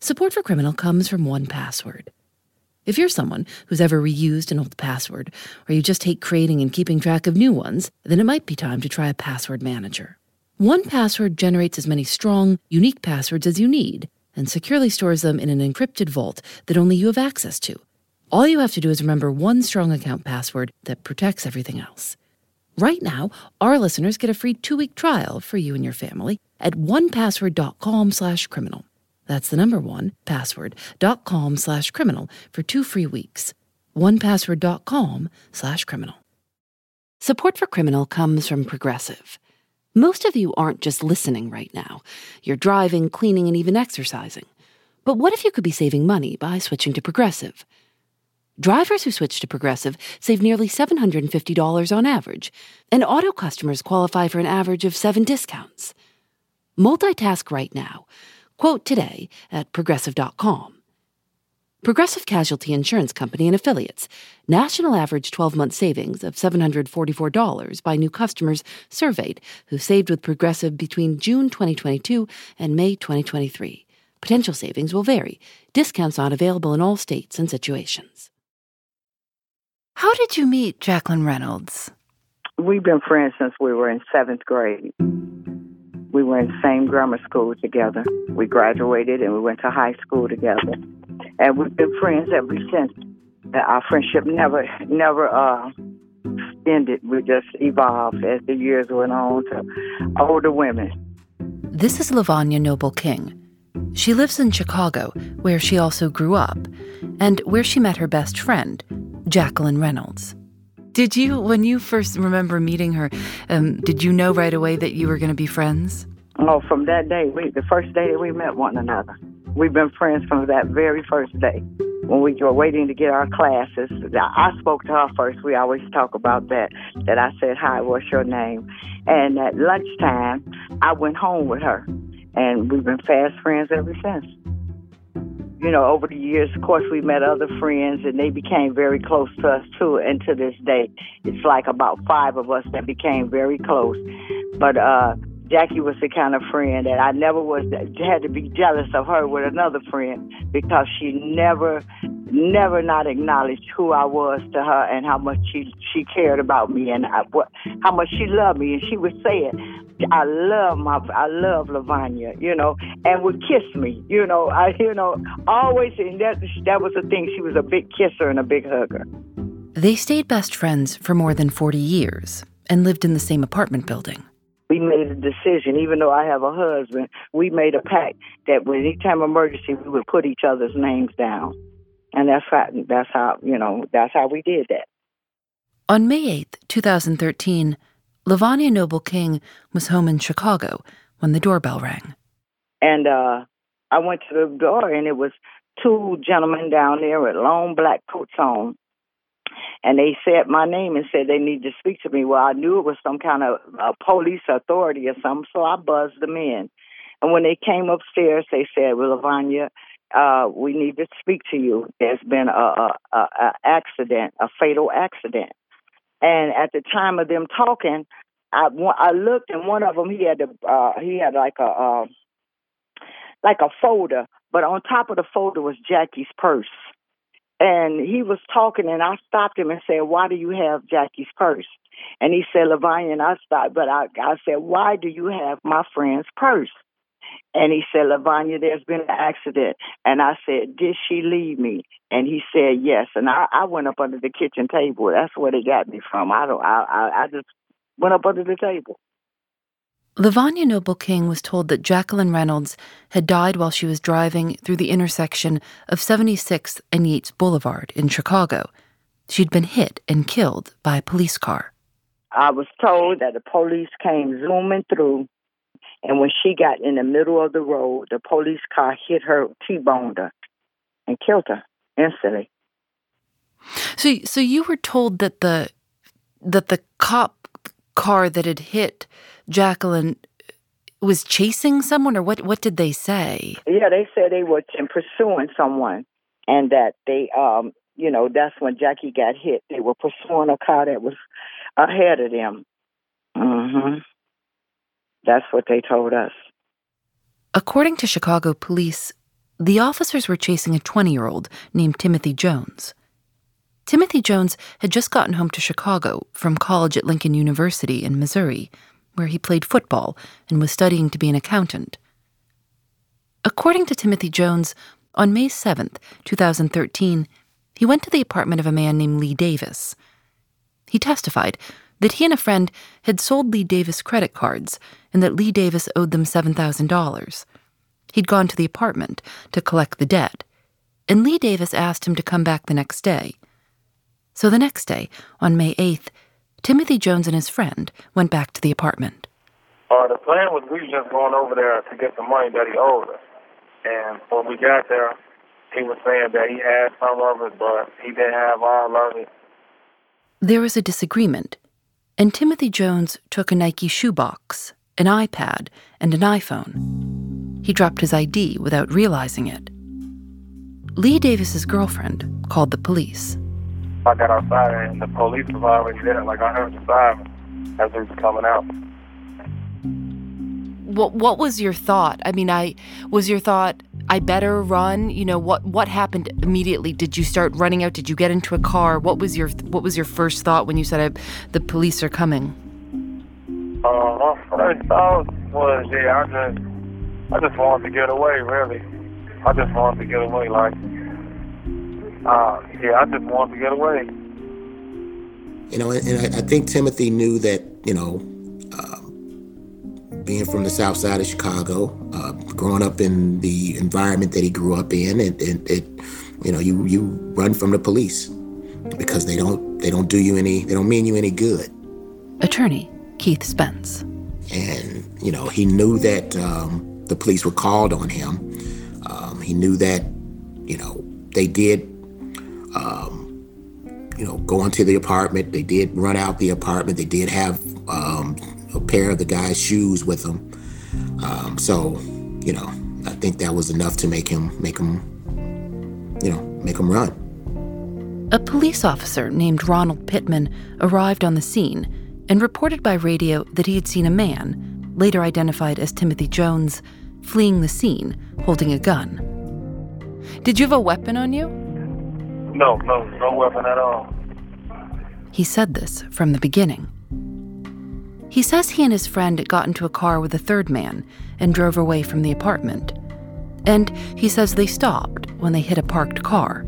Support for Criminal comes from 1Password. If you're someone who's ever reused an old password, or you just hate creating and keeping track of new ones, then it might be time to try a password manager. 1Password generates as many strong, unique passwords as you need and securely stores them in an encrypted vault that only you have access to. All you have to do is remember one strong account password that protects everything else. Right now, our listeners get a free two-week trial for you and your family at onepassword.com slash criminal. That's the number one, password.com slash criminal for two free weeks. onepassword.com slash criminal. Support for Criminal comes from Progressive. Most of you aren't just listening right now. You're driving, cleaning, and even exercising. But what if you could be saving money by switching to Progressive? Drivers who switch to Progressive save nearly $750 on average, and auto customers qualify for an average of seven discounts. Multitask right now Quote today at progressive.com. Progressive Casualty Insurance Company and Affiliates. National average 12 month savings of $744 by new customers surveyed who saved with Progressive between June 2022 and May 2023. Potential savings will vary. Discounts not available in all states and situations. How did you meet Jacqueline Reynolds? We've been friends since we were in seventh grade. We were in the same grammar school together. We graduated and we went to high school together. And we've been friends ever since. Our friendship never, never uh, ended. We just evolved as the years went on to older women. This is Livonia Noble King. She lives in Chicago, where she also grew up, and where she met her best friend, Jacqueline Reynolds. Did you, when you first remember meeting her, um, did you know right away that you were going to be friends? Oh, from that day, we, the first day that we met one another. We've been friends from that very first day. When we were waiting to get our classes, I spoke to her first. We always talk about that. That I said, "Hi, what's your name?" And at lunchtime, I went home with her, and we've been fast friends ever since you know, over the years, of course, we met other friends and they became very close to us too. And to this day, it's like about five of us that became very close. But uh, Jackie was the kind of friend that I never was had to be jealous of her with another friend because she never, never not acknowledged who I was to her and how much she she cared about me and I, what how much she loved me. And she would say it. I love my I love Livonia, you know, and would kiss me, you know. I you know always and that that was the thing. She was a big kisser and a big hugger. They stayed best friends for more than forty years and lived in the same apartment building we made a decision, even though I have a husband, we made a pact that when any time of emergency, we would put each other's names down. And that's how, that's how, you know, that's how we did that. On May 8th, 2013, Livonia Noble King was home in Chicago when the doorbell rang. And uh, I went to the door, and it was two gentlemen down there with long black coats on and they said my name and said they need to speak to me. Well, I knew it was some kind of uh, police authority or something, so I buzzed them in. And when they came upstairs, they said, "Well, Livonia, uh, we need to speak to you. There's been a, a, a, accident, a fatal accident." And at the time of them talking, I, I looked, and one of them he had a uh, he had like a uh, like a folder, but on top of the folder was Jackie's purse. And he was talking, and I stopped him and said, Why do you have Jackie's purse? And he said, Livonia, and I stopped, but I, I said, Why do you have my friend's purse? And he said, Livonia, there's been an accident. And I said, Did she leave me? And he said, Yes. And I, I went up under the kitchen table. That's where they got me from. I don't I, I, I just went up under the table. Livonia Noble King was told that Jacqueline Reynolds had died while she was driving through the intersection of 76th and Yates Boulevard in Chicago. She'd been hit and killed by a police car. I was told that the police came zooming through, and when she got in the middle of the road, the police car hit her, T-boned her, and killed her instantly. So, so you were told that the that the cop car that had hit Jacqueline was chasing someone, or what? What did they say? Yeah, they said they were pursuing someone, and that they, um, you know, that's when Jackie got hit. They were pursuing a car that was ahead of them. Mm-hmm. That's what they told us. According to Chicago police, The officers were chasing a 20 year old named Timothy Jones. Timothy Jones had just gotten home to Chicago from college at Lincoln University in Missouri, where he played football and was studying to be an accountant. According to Timothy Jones, on May 7th, 2013, he went to the apartment of a man named Lee Davis. He testified that he and a friend had sold Lee Davis credit cards and that Lee Davis owed them $7,000. He'd gone to the apartment to collect the debt, and Lee Davis asked him to come back the next day. So the next day, on May 8th, Timothy Jones and his friend went back to the apartment. Uh, the plan was we just going over there to get the money that he owed us. And when we got there, he was saying that he had some of it, but he didn't have all of it. There was a disagreement, and Timothy Jones took a Nike shoebox, an iPad, and an iPhone. He dropped his ID without realizing it. Lee Davis's girlfriend called the police. I got outside and the police was already there. Like I heard the siren as they was coming out. What What was your thought? I mean, I was your thought. I better run. You know what? What happened immediately? Did you start running out? Did you get into a car? What was your What was your first thought when you said the police are coming? Uh, my first thought was, yeah, I just, I just wanted to get away. Really, I just wanted to get away. Like, uh, yeah, I just wanted to get away. You know, and, and I, I, think Timothy knew that, you know, being from the south side of Chicago, uh, growing up in the environment that he grew up in, and it, it, you know, you you run from the police because they don't they don't do you any they don't mean you any good. Attorney Keith Spence. And you know, he knew that um, the police were called on him. Um, he knew that, you know, they did um, you know, go into the apartment. They did run out the apartment. They did have um, a pair of the guy's shoes with him. Um, so, you know, I think that was enough to make him make him, you know, make him run. A police officer named Ronald Pittman arrived on the scene and reported by radio that he had seen a man, later identified as Timothy Jones, fleeing the scene holding a gun. Did you have a weapon on you? No, no, no weapon at all. He said this from the beginning. He says he and his friend got into a car with a third man and drove away from the apartment. And he says they stopped when they hit a parked car.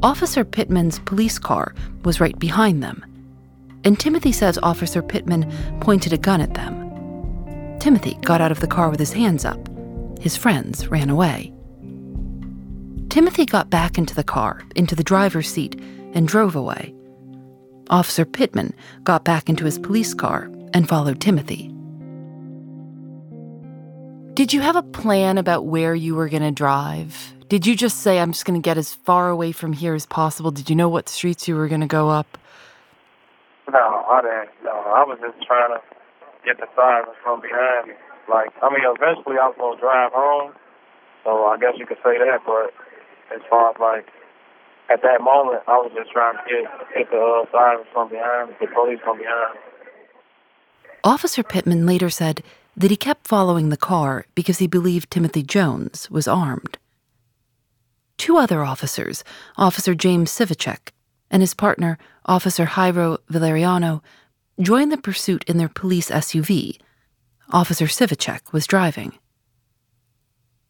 Officer Pittman's police car was right behind them, and Timothy says Officer Pittman pointed a gun at them. Timothy got out of the car with his hands up. His friends ran away. Timothy got back into the car, into the driver's seat, and drove away. Officer Pittman got back into his police car and followed Timothy. Did you have a plan about where you were going to drive? Did you just say, I'm just going to get as far away from here as possible? Did you know what streets you were going to go up? No, I didn't. No, I was just trying to get the sirens from behind me. Like, I mean, eventually I was going to drive home, so I guess you could say that, but as far as like at that moment, I was just trying to get, get the uh, sirens from behind, the police from behind. Officer Pittman later said that he kept following the car because he believed Timothy Jones was armed. Two other officers, Officer James Sivicek and his partner, Officer Jairo Valeriano, joined the pursuit in their police SUV. Officer Sivicek was driving.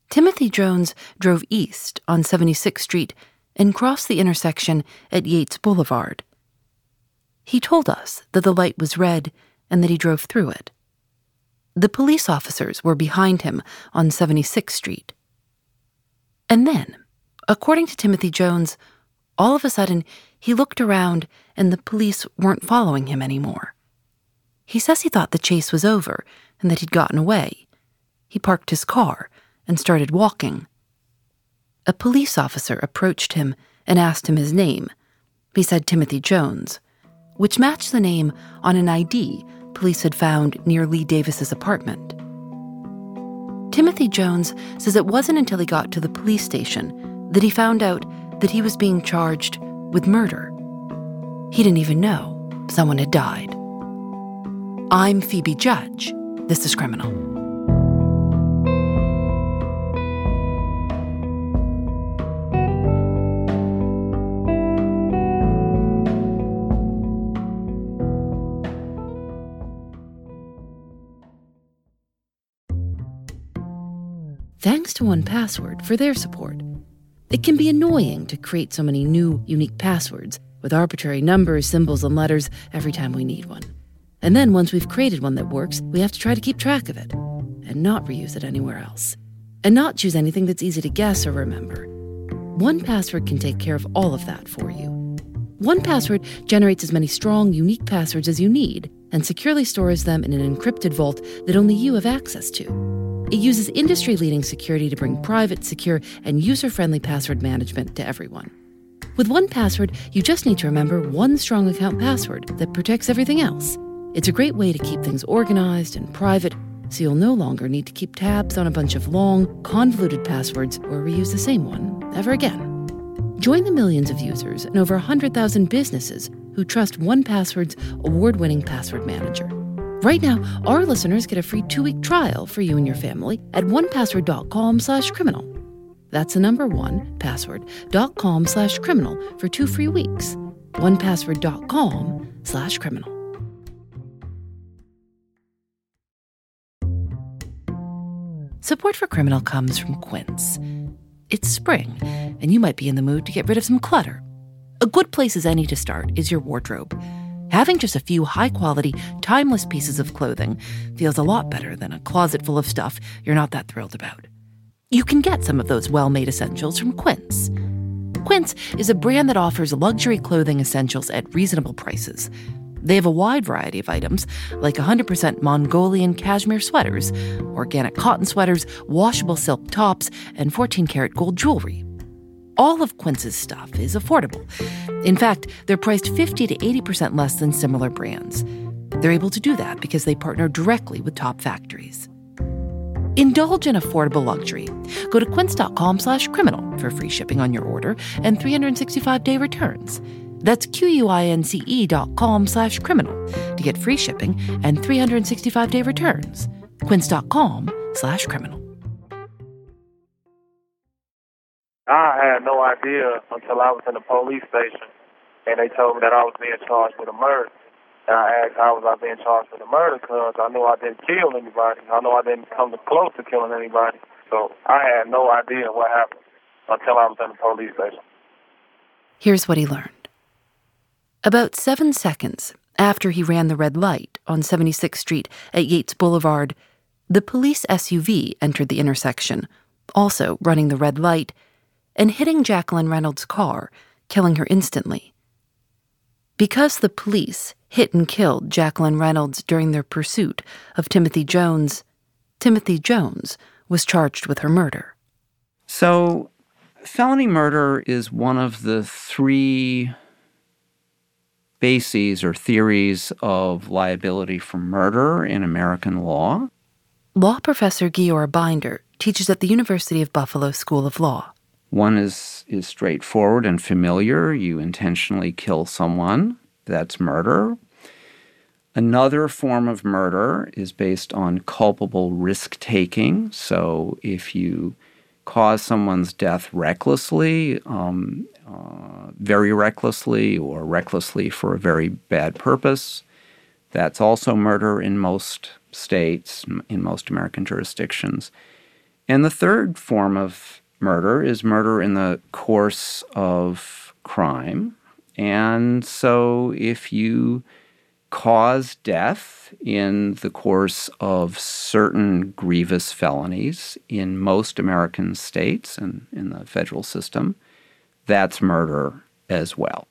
Timothy Jones drove east on 76th Street and crossed the intersection at Yates Boulevard. He told us that the light was red and that he drove through it. The police officers were behind him on 76th Street. And then, according to Timothy Jones, all of a sudden he looked around and the police weren't following him anymore. He says he thought the chase was over and that he'd gotten away. He parked his car and started walking. A police officer approached him and asked him his name. He said Timothy Jones, which matched the name on an ID police had found near Lee Davis's apartment. Timothy Jones says it wasn't until he got to the police station that he found out that he was being charged with murder. He didn't even know someone had died. I'm Phoebe Judge. This is Criminal. Thanks to 1Password for their support. It can be annoying to create so many new, unique passwords with arbitrary numbers, symbols, and letters every time we need one. And then once we've created one that works, we have to try to keep track of it and not reuse it anywhere else. And not choose anything that's easy to guess or remember. 1Password can take care of all of that for you. 1Password generates as many strong, unique passwords as you need and securely stores them in an encrypted vault that only you have access to. It uses industry leading security to bring private, secure, and user friendly password management to everyone. With 1Password, you just need to remember one strong account password that protects everything else. It's a great way to keep things organized and private, so you'll no longer need to keep tabs on a bunch of long, convoluted passwords or reuse the same one ever again. Join the millions of users and over 100,000 businesses who trust 1Password's award winning password manager. Right now, our listeners get a free two week trial for you and your family at onepassword.com slash criminal. That's the number one, password.com slash criminal for two free weeks. Onepassword.com slash criminal. Support for Criminal comes from Quince. It's spring, and you might be in the mood to get rid of some clutter. A good place as any to start is your wardrobe. Having just a few high quality, timeless pieces of clothing feels a lot better than a closet full of stuff you're not that thrilled about. You can get some of those well made essentials from Quince. Quince is a brand that offers luxury clothing essentials at reasonable prices. They have a wide variety of items, like 100% Mongolian cashmere sweaters, organic cotton sweaters, washable silk tops, and 14 karat gold jewelry. All of Quince's stuff is affordable. In fact, they're priced 50 to 80% less than similar brands. They're able to do that because they partner directly with top factories. Indulge in affordable luxury. Go to quince.com slash criminal for free shipping on your order and 365-day returns. That's Q-U-I-N-C-E dot com slash criminal to get free shipping and 365-day returns. Quince.com slash criminal. I had no idea until I was in the police station and they told me that I was being charged with a murder. And I asked how was I being charged with a murder because I knew I didn't kill anybody. I know I didn't come close to killing anybody. So I had no idea what happened until I was in the police station. Here's what he learned. About seven seconds after he ran the red light on 76th Street at Yates Boulevard, the police SUV entered the intersection, also running the red light, and hitting Jacqueline Reynolds' car, killing her instantly. Because the police hit and killed Jacqueline Reynolds during their pursuit of Timothy Jones, Timothy Jones was charged with her murder. So, felony murder is one of the three bases or theories of liability for murder in American law. Law professor Guyora Binder teaches at the University of Buffalo School of Law. One is, is straightforward and familiar. You intentionally kill someone, that's murder. Another form of murder is based on culpable risk taking. So if you cause someone's death recklessly, um, uh, very recklessly, or recklessly for a very bad purpose. That's also murder in most states, in most American jurisdictions. And the third form of murder is murder in the course of crime. And so if you cause death in the course of certain grievous felonies in most American states and in the federal system, that's murder as well.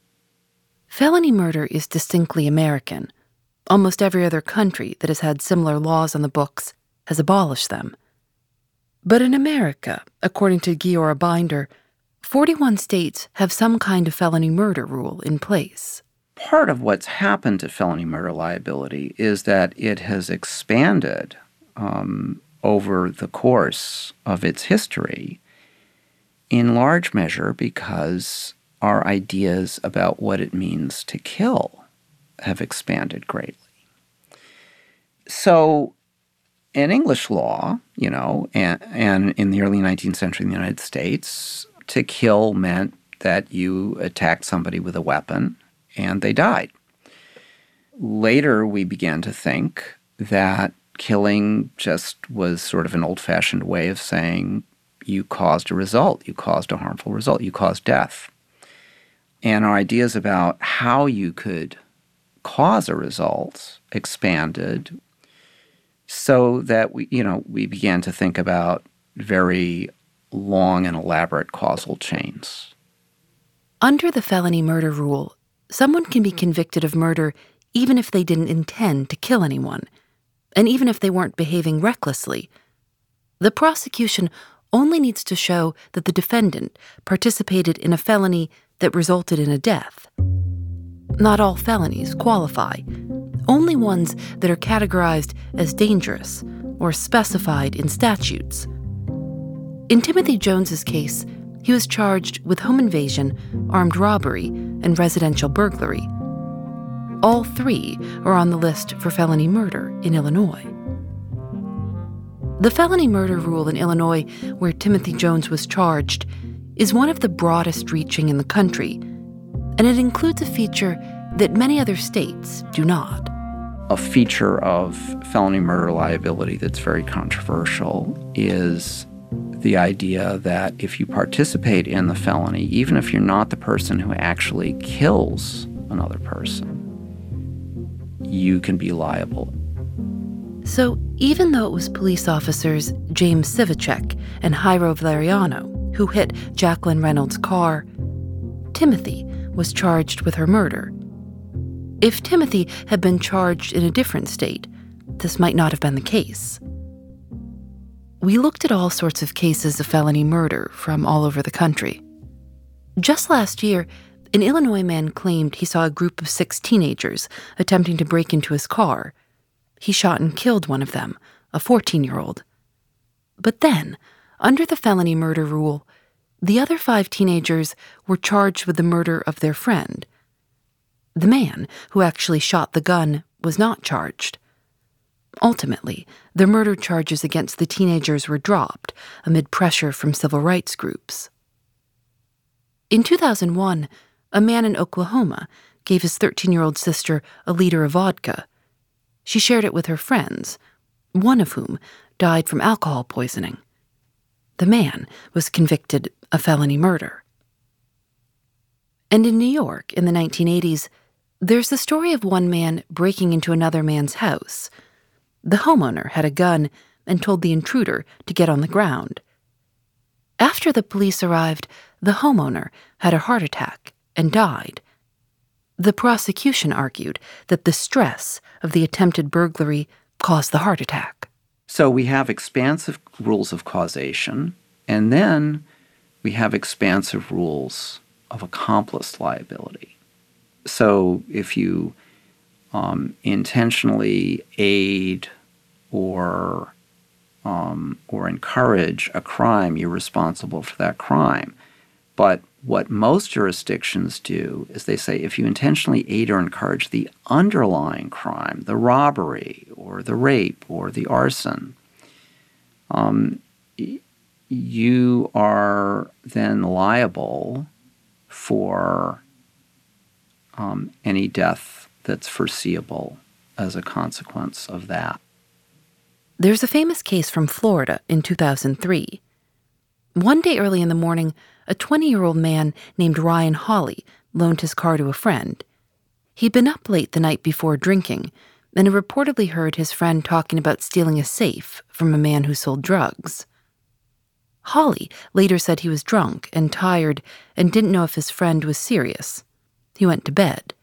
Felony murder is distinctly American. Almost every other country that has had similar laws on the books has abolished them. But in America, according to Guyora Binder, 41 states have some kind of felony murder rule in place part of what's happened to felony murder liability is that it has expanded um, over the course of its history, in large measure because our ideas about what it means to kill have expanded greatly. So, in English law, you know, and, and in the early 19th century in the United States, to kill meant that you attacked somebody with a weapon and they died. Later, we began to think that killing just was sort of an old fashioned way of saying you caused a result, you caused a harmful result, you caused death. And our ideas about how you could cause a result expanded so that we, you know, we began to think about very long and elaborate causal chains. Under the felony murder rule, someone can be convicted of murder even if they didn't intend to kill anyone, and even if they weren't behaving recklessly. The prosecution only needs to show that the defendant participated in a felony that resulted in a death. Not all felonies qualify, only ones that are categorized as dangerous or specified in statutes. In Timothy Jones's case, he was charged with home invasion, armed robbery, and residential burglary. All three are on the list for felony murder in Illinois. The felony murder rule in Illinois, where Timothy Jones was charged, is one of the broadest reaching in the country, and it includes a feature that many other states do not. A feature of felony murder liability that's very controversial is the idea that if you participate in the felony, even if you're not the person who actually kills another person, you can be liable. So, even though it was police officers James Sivicek and Jairo Valeriano who hit Jacqueline Reynolds' car, Timothy was charged with her murder. If Timothy had been charged in a different state, this might not have been the case. We looked at all sorts of cases of felony murder from all over the country. Just last year, an Illinois man claimed he saw a group of six teenagers attempting to break into his car. He shot and killed one of them, a 14 year old. But then, under the felony murder rule, the other five teenagers were charged with the murder of their friend. The man who actually shot the gun was not charged. Ultimately, the murder charges against the teenagers were dropped amid pressure from civil rights groups. In 2001, a man in Oklahoma gave his 13 year old sister a liter of vodka. She shared it with her friends, one of whom died from alcohol poisoning. The man was convicted of felony murder. And in New York in the 1980s, there's the story of one man breaking into another man's house. The homeowner had a gun and told the intruder to get on the ground. After the police arrived, the homeowner had a heart attack and died. The prosecution argued that the stress of the attempted burglary caused the heart attack. So we have expansive rules of causation, and then we have expansive rules of accomplice liability. So if you um, intentionally aid or um, or encourage a crime, you're responsible for that crime. But what most jurisdictions do is they say if you intentionally aid or encourage the underlying crime, the robbery or the rape or the arson, um, you are then liable for um, any death that's foreseeable as a consequence of that. There's a famous case from Florida in 2003. One day early in the morning, a 20 year old man named Ryan Holly loaned his car to a friend. He'd been up late the night before drinking and had reportedly heard his friend talking about stealing a safe from a man who sold drugs. Holly later said he was drunk and tired and didn't know if his friend was serious. He went to bed.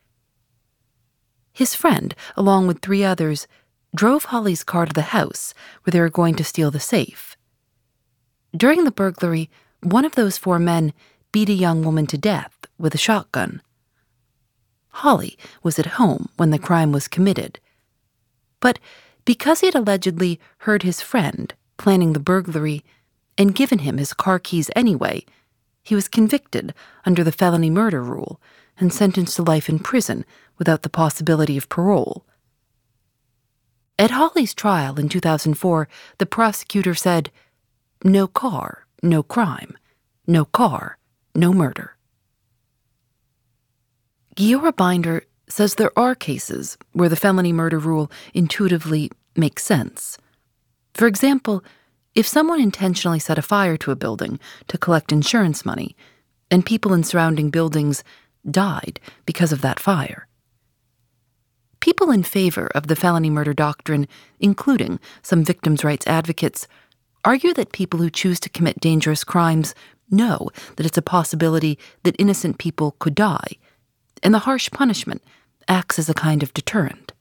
His friend, along with three others, drove Holly's car to the house where they were going to steal the safe. During the burglary, one of those four men beat a young woman to death with a shotgun. Holly was at home when the crime was committed. But because he had allegedly heard his friend planning the burglary and given him his car keys anyway, he was convicted under the felony murder rule and sentenced to life in prison without the possibility of parole. At Holly's trial in 2004, the prosecutor said, No car, no crime. No car, no murder. Guyora Binder says there are cases where the felony murder rule intuitively makes sense. For example, if someone intentionally set a fire to a building to collect insurance money, and people in surrounding buildings died because of that fire. People in favor of the felony murder doctrine, including some victims' rights advocates, argue that people who choose to commit dangerous crimes know that it's a possibility that innocent people could die, and the harsh punishment acts as a kind of deterrent.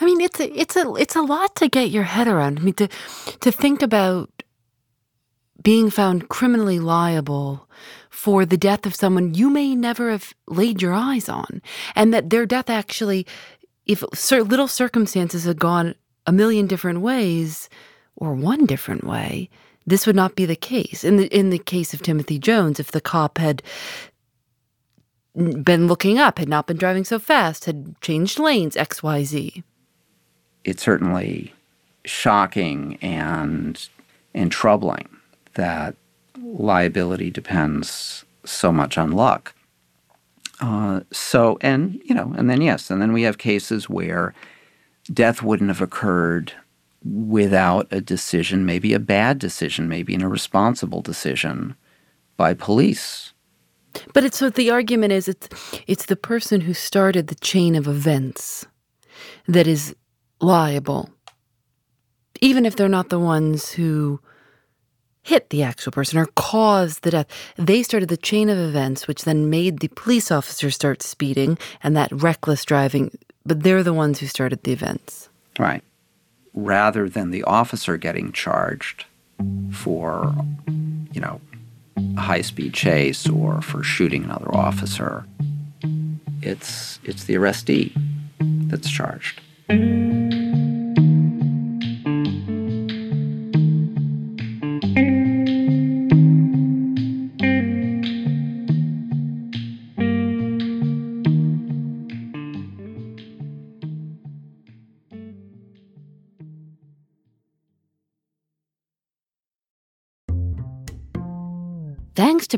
I mean, it's a, it's a it's a lot to get your head around. I mean, to to think about being found criminally liable for the death of someone you may never have laid your eyes on, and that their death actually, if little circumstances had gone a million different ways, or one different way, this would not be the case. In the in the case of Timothy Jones, if the cop had been looking up, had not been driving so fast, had changed lanes, X, Y, Z. It's certainly shocking and and troubling that liability depends so much on luck. Uh, so, and, you know, and then yes, and then we have cases where death wouldn't have occurred without a decision, maybe a bad decision, maybe an irresponsible decision by police. But it's what the argument is it's it's the person who started the chain of events that is liable. Even if they're not the ones who hit the actual person or caused the death. They started the chain of events, which then made the police officer start speeding and that reckless driving. But they're the ones who started the events. Right. Rather than the officer getting charged for, you know, a high speed chase or for shooting another officer, it's, it's the arrestee that's charged.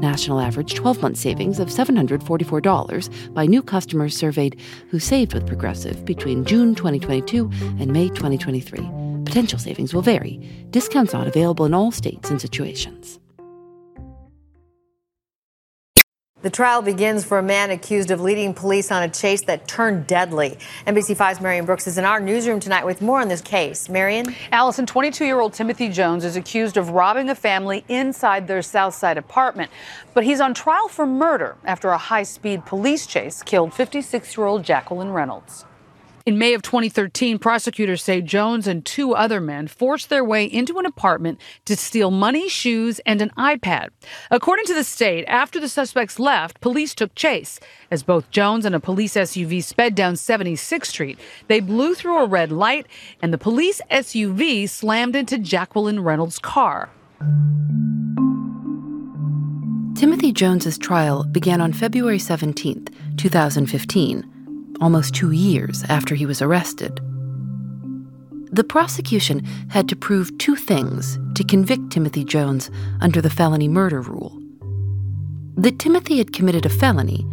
National average 12 month savings of $744 by new customers surveyed who saved with Progressive between June 2022 and May 2023. Potential savings will vary. Discounts not available in all states and situations. The trial begins for a man accused of leading police on a chase that turned deadly. NBC5's Marion Brooks is in our newsroom tonight with more on this case. Marion? Allison, 22 year old Timothy Jones is accused of robbing a family inside their Southside apartment. But he's on trial for murder after a high speed police chase killed 56 year old Jacqueline Reynolds. In May of 2013, prosecutors say Jones and two other men forced their way into an apartment to steal money, shoes, and an iPad. According to the state, after the suspects left, police took chase. As both Jones and a police SUV sped down 76th Street, they blew through a red light, and the police SUV slammed into Jacqueline Reynolds' car. Timothy Jones's trial began on February 17, 2015 almost two years after he was arrested. The prosecution had to prove two things to convict Timothy Jones under the felony murder rule that Timothy had committed a felony,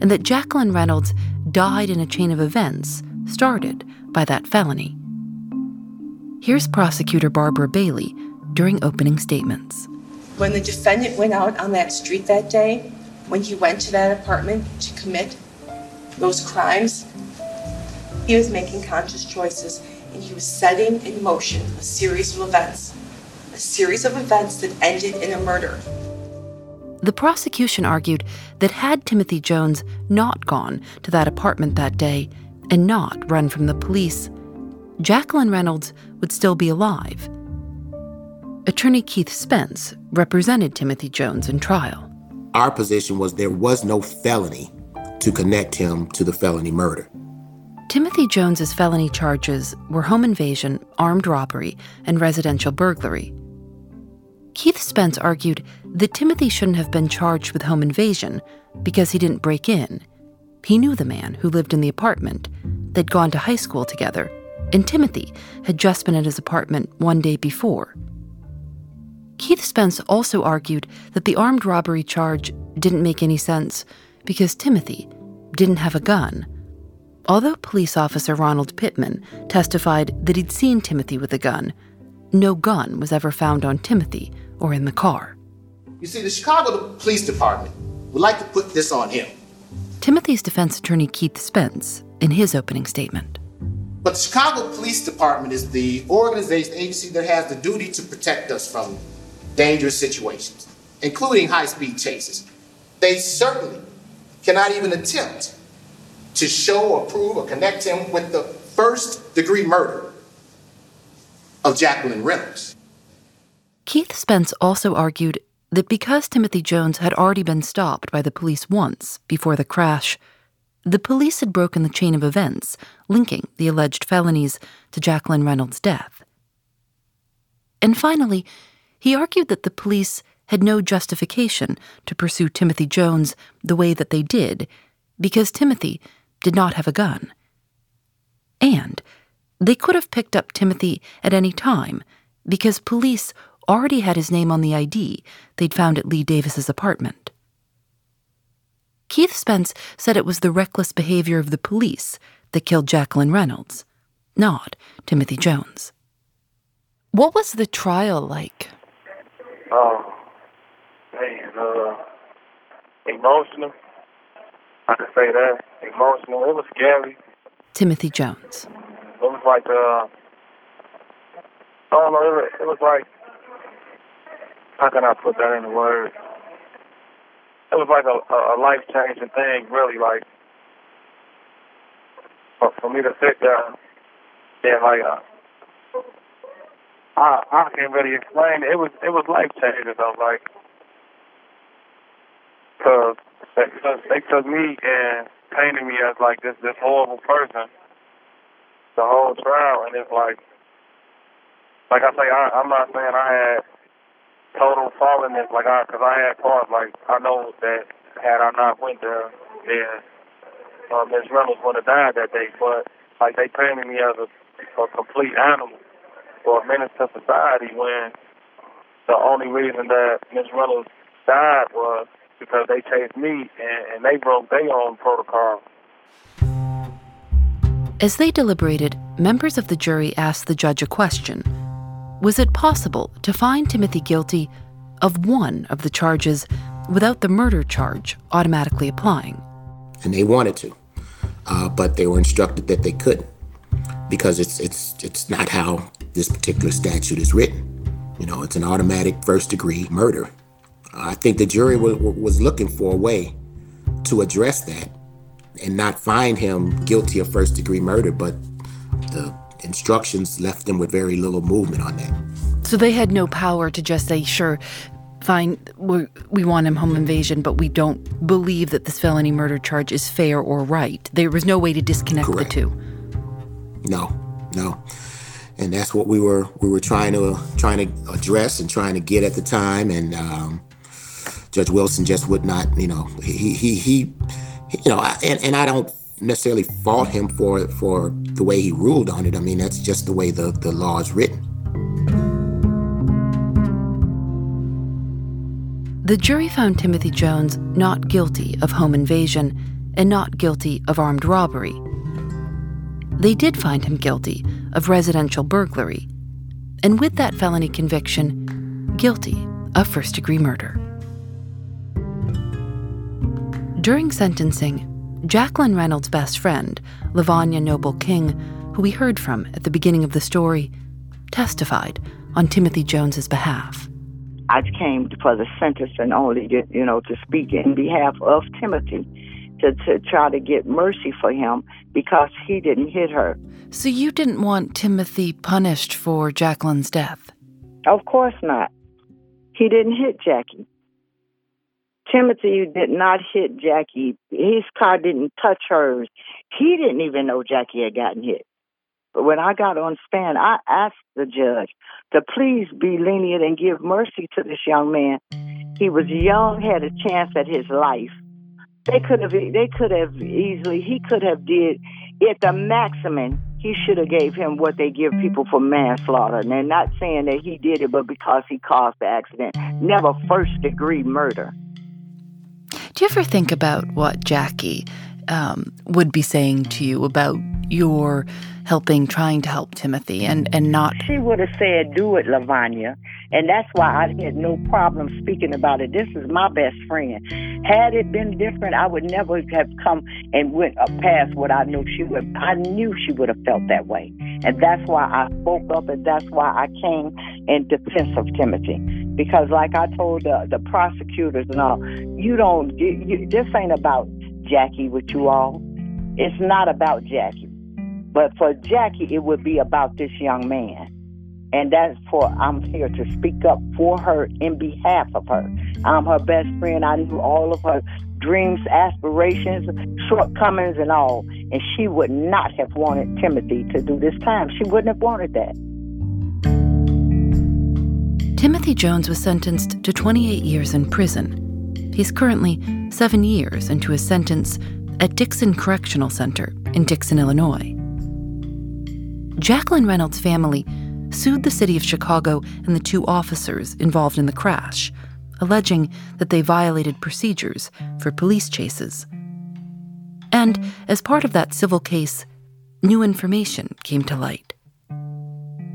and that Jacqueline Reynolds died in a chain of events started by that felony. Here's prosecutor Barbara Bailey during opening statements. When the defendant went out on that street that day, when he went to that apartment to commit those crimes, he was making conscious choices and he was setting in motion a series of events, a series of events that ended in a murder. The prosecution argued that had Timothy Jones not gone to that apartment that day and not run from the police, Jacqueline Reynolds would still be alive. Attorney Keith Spence represented Timothy Jones in trial. Our position was there was no felony to connect him to the felony murder. Timothy Jones's felony charges were home invasion, armed robbery, and residential burglary. Keith Spence argued that Timothy shouldn't have been charged with home invasion because he didn't break in. He knew the man who lived in the apartment. They'd gone to high school together, and Timothy had just been at his apartment one day before. Keith Spence also argued that the armed robbery charge didn't make any sense because Timothy didn't have a gun. Although police officer Ronald Pittman testified that he'd seen Timothy with a gun, no gun was ever found on Timothy or in the car. You see, the Chicago Police Department would like to put this on him. Timothy's defense attorney Keith Spence in his opening statement. But the Chicago Police Department is the organization agency that has the duty to protect us from dangerous situations, including high speed chases. They certainly cannot even attempt to show or prove or connect him with the first degree murder of Jacqueline Reynolds. Keith Spence also argued that because Timothy Jones had already been stopped by the police once before the crash, the police had broken the chain of events linking the alleged felonies to Jacqueline Reynolds' death. And finally, he argued that the police had no justification to pursue Timothy Jones the way that they did because Timothy did not have a gun. And they could have picked up Timothy at any time because police already had his name on the ID they'd found at Lee Davis's apartment. Keith Spence said it was the reckless behavior of the police that killed Jacqueline Reynolds, not Timothy Jones. What was the trial like? Oh, man, uh, emotional. I can say that. Emotional. It was scary. Timothy Jones. It was like, uh, I don't know, it was, it was like, how can I put that in words? It was like a, a life changing thing, really. Like, for, for me to sit there and, like, uh, I I can't really explain. It was it was life changing though. Like, cause they, took me and painted me as like this this horrible person the whole trial, and it's like, like I say, I, I'm not saying I had total fallenness, like I, cause I had parts. Like I know that had I not went there, then uh, Miss Reynolds would have died that day. But like they painted me as a, a complete animal or a menace to society when the only reason that Miss Reynolds died was because they chased me and, and they broke their own protocol. As they deliberated, members of the jury asked the judge a question Was it possible to find Timothy guilty of one of the charges without the murder charge automatically applying? And they wanted to, uh, but they were instructed that they couldn't because it's it's it's not how this particular statute is written. You know, it's an automatic first degree murder. I think the jury w- was looking for a way to address that and not find him guilty of first degree murder, but the instructions left them with very little movement on that. So they had no power to just say, sure, fine, we we want him home invasion, but we don't believe that this felony murder charge is fair or right. There was no way to disconnect Correct. the two. No, no. And that's what we were we were trying to trying to address and trying to get at the time. And um, Judge Wilson just would not, you know, he he he, you know, and, and I don't necessarily fault him for for the way he ruled on it. I mean, that's just the way the, the law is written. The jury found Timothy Jones not guilty of home invasion and not guilty of armed robbery. They did find him guilty of residential burglary, and with that felony conviction, guilty of first degree murder. During sentencing, Jacqueline Reynolds' best friend, Livonia Noble King, who we heard from at the beginning of the story, testified on Timothy Jones's behalf. I came for the sentence and only, to, you know, to speak in behalf of Timothy to, to try to get mercy for him because he didn't hit her. So you didn't want Timothy punished for Jacqueline's death? Of course not. He didn't hit Jackie. Timothy did not hit Jackie. His car didn't touch hers. He didn't even know Jackie had gotten hit. But when I got on stand, I asked the judge to please be lenient and give mercy to this young man. He was young, had a chance at his life. They could have they could have easily he could have did at the maximum he should have gave him what they give people for manslaughter. And they're not saying that he did it, but because he caused the accident. Never first degree murder. Do you ever think about what Jackie um, would be saying to you about your helping, trying to help Timothy, and and not? She would have said, "Do it, Livonia," and that's why I had no problem speaking about it. This is my best friend. Had it been different, I would never have come and went past what I knew she would. I knew she would have felt that way, and that's why I spoke up, and that's why I came in defense of Timothy. Because, like I told the, the prosecutors and all, you don't. You, this ain't about Jackie with you all. It's not about Jackie. But for Jackie, it would be about this young man. And that's for I'm here to speak up for her in behalf of her. I'm her best friend. I knew all of her dreams, aspirations, shortcomings, and all. And she would not have wanted Timothy to do this time. She wouldn't have wanted that. Timothy Jones was sentenced to 28 years in prison. He's currently seven years into his sentence at Dixon Correctional Center in Dixon, Illinois. Jacqueline Reynolds' family sued the city of Chicago and the two officers involved in the crash, alleging that they violated procedures for police chases. And as part of that civil case, new information came to light.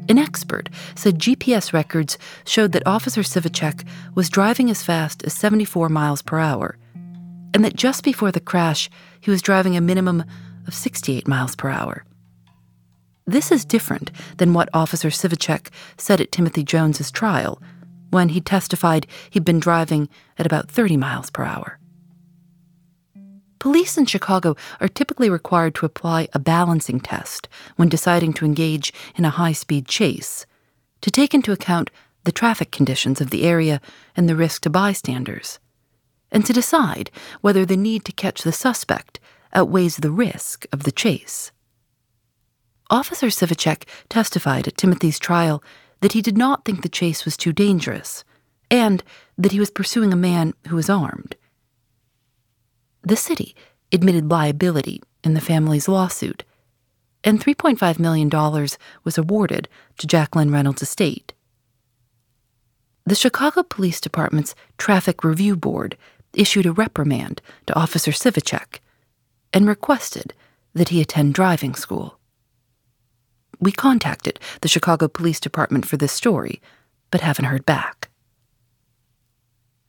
An expert said GPS records showed that Officer Sivicek was driving as fast as 74 miles per hour, and that just before the crash, he was driving a minimum of 68 miles per hour. This is different than what Officer Sivicek said at Timothy Jones's trial, when he testified he'd been driving at about 30 miles per hour. Police in Chicago are typically required to apply a balancing test when deciding to engage in a high speed chase, to take into account the traffic conditions of the area and the risk to bystanders, and to decide whether the need to catch the suspect outweighs the risk of the chase. Officer Sivicek testified at Timothy's trial that he did not think the chase was too dangerous, and that he was pursuing a man who was armed. The city admitted liability in the family's lawsuit, and $3.5 million was awarded to Jacqueline Reynolds' estate. The Chicago Police Department's Traffic Review Board issued a reprimand to Officer Sivicek and requested that he attend driving school. We contacted the Chicago Police Department for this story, but haven't heard back.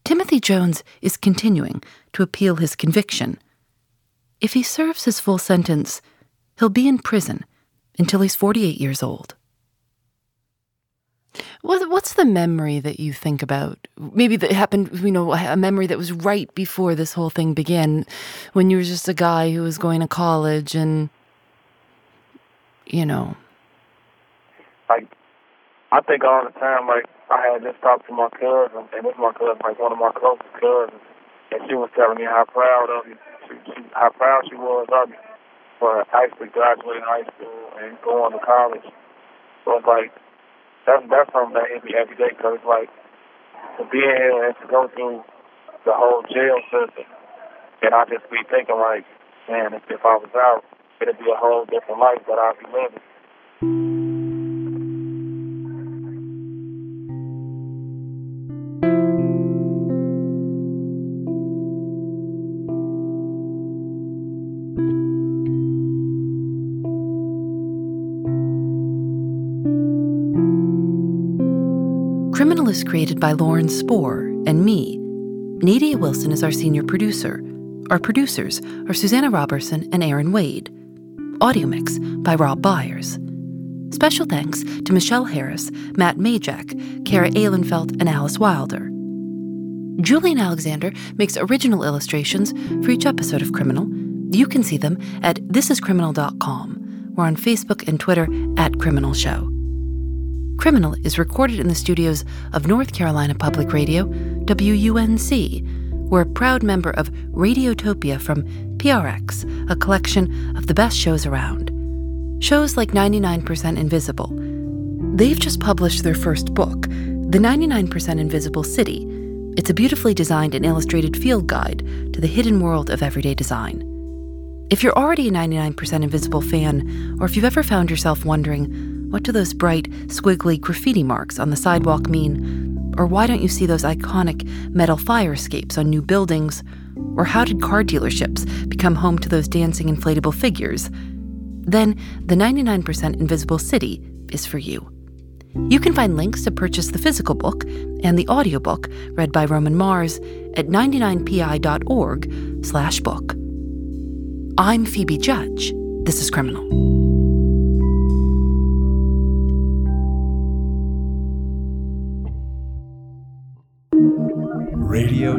Timothy Jones is continuing to appeal his conviction. If he serves his full sentence, he'll be in prison until he's 48 years old. What's the memory that you think about? Maybe that happened, you know, a memory that was right before this whole thing began, when you were just a guy who was going to college and, you know, like I think all the time, like I had just talked to my cousin, and this my cousin, like one of my closest cousins, and she was telling me how proud of me, she, she, how proud she was of me for actually graduating high school and going to college. So it's like that's that's something that hit me every day because it's like to be in here and to go through the whole jail system, and I just be thinking like, man, if, if I was out, it'd be a whole different life that I'd be living. Is created by Lauren Spohr and me. Nadia Wilson is our senior producer. Our producers are Susanna Robertson and Aaron Wade. Audio mix by Rob Byers. Special thanks to Michelle Harris, Matt Majak, Kara Ehlenfeld, and Alice Wilder. Julienne Alexander makes original illustrations for each episode of Criminal. You can see them at thisiscriminal.com or on Facebook and Twitter at Criminal Show. Criminal is recorded in the studios of North Carolina Public Radio, WUNC. We're a proud member of Radiotopia from PRX, a collection of the best shows around. Shows like 99% Invisible. They've just published their first book, The 99% Invisible City. It's a beautifully designed and illustrated field guide to the hidden world of everyday design. If you're already a 99% Invisible fan, or if you've ever found yourself wondering, what do those bright, squiggly graffiti marks on the sidewalk mean? Or why don't you see those iconic metal fire escapes on new buildings? Or how did car dealerships become home to those dancing inflatable figures? then the 99% Invisible City is for you. You can find links to purchase the physical book and the audiobook read by Roman Mars at 99pi.org slash book. I'm Phoebe Judge. This is Criminal.